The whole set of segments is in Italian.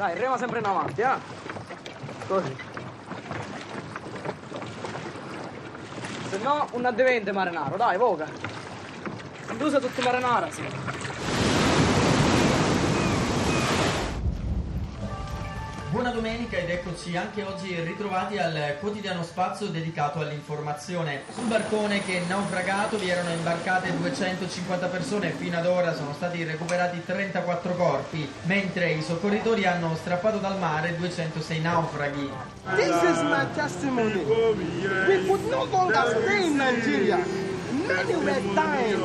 Dai, rema sempre in avanti, eh? Così. Se no, un addevente marinaro, dai, voga. Indusa tutto marinara, sì. Buona domenica ed eccoci anche oggi ritrovati al quotidiano spazio dedicato all'informazione. Sul barcone che è naufragato vi erano imbarcate 250 persone, fino ad ora sono stati recuperati 34 corpi, mentre i soccorritori hanno strappato dal mare 206 naufraghi. This is my testimony. We could no longer stay in Nigeria. Many were dying.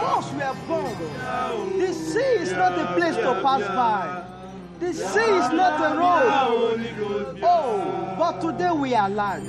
Most were born. The sea is not a place to pass by. The sea is not a road. Oh, but today we are alive.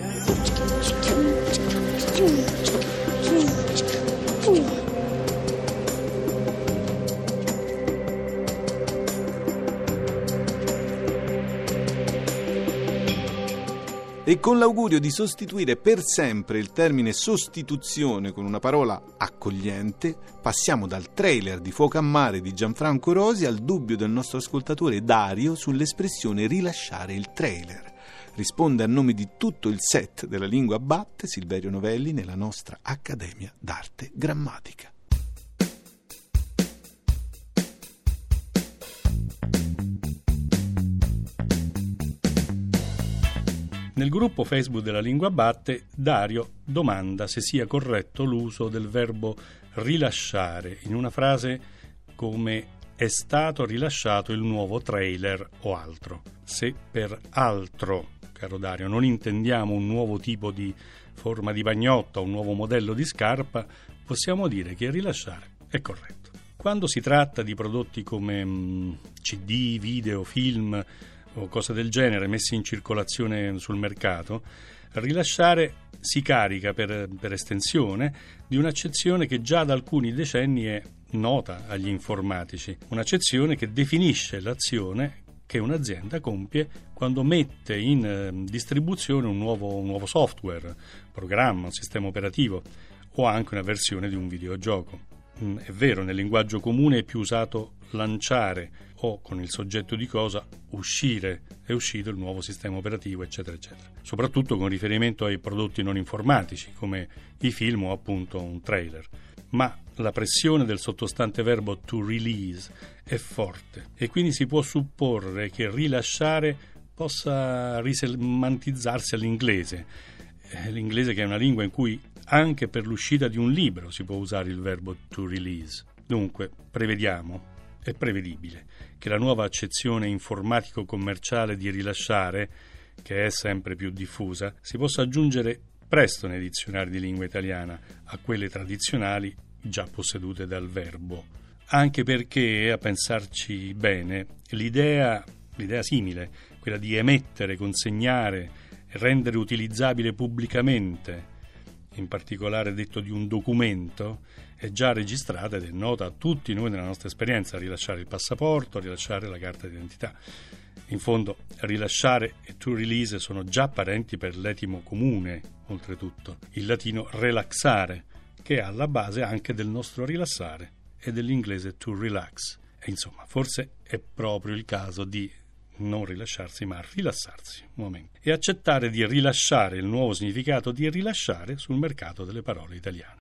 E con l'augurio di sostituire per sempre il termine sostituzione con una parola accogliente, passiamo dal trailer di Fuoco a Mare di Gianfranco Rosi al dubbio del nostro ascoltatore Dario sull'espressione rilasciare il trailer. Risponde a nome di tutto il set della lingua batte Silverio Novelli nella nostra Accademia d'Arte Grammatica. Nel gruppo Facebook della Lingua Batte, Dario domanda se sia corretto l'uso del verbo rilasciare in una frase come è stato rilasciato il nuovo trailer o altro. Se per altro, caro Dario, non intendiamo un nuovo tipo di forma di bagnotta, un nuovo modello di scarpa, possiamo dire che rilasciare è corretto. Quando si tratta di prodotti come mm, CD, video, film, o cose del genere messi in circolazione sul mercato, rilasciare si carica per, per estensione di un'accezione che già da alcuni decenni è nota agli informatici, un'accezione che definisce l'azione che un'azienda compie quando mette in eh, distribuzione un nuovo, un nuovo software, programma, un sistema operativo o anche una versione di un videogioco. Mm, è vero, nel linguaggio comune è più usato lanciare o con il soggetto di cosa uscire, è uscito il nuovo sistema operativo, eccetera, eccetera. Soprattutto con riferimento ai prodotti non informatici, come i film o appunto un trailer. Ma la pressione del sottostante verbo to release è forte e quindi si può supporre che rilasciare possa risemantizzarsi all'inglese. Eh, l'inglese che è una lingua in cui anche per l'uscita di un libro si può usare il verbo to release. Dunque, prevediamo, è prevedibile, che la nuova accezione informatico-commerciale di rilasciare, che è sempre più diffusa, si possa aggiungere presto nei dizionari di lingua italiana a quelle tradizionali già possedute dal verbo. Anche perché, a pensarci bene, l'idea, l'idea simile, quella di emettere, consegnare, rendere utilizzabile pubblicamente, in particolare detto di un documento, è già registrata ed è nota a tutti noi nella nostra esperienza, rilasciare il passaporto, rilasciare la carta d'identità. In fondo, rilasciare e to release sono già parenti per l'etimo comune, oltretutto, il latino relaxare, che è alla base anche del nostro rilassare e dell'inglese to relax. E insomma, forse è proprio il caso di non rilasciarsi ma rilassarsi un momento e accettare di rilasciare il nuovo significato di rilasciare sul mercato delle parole italiane.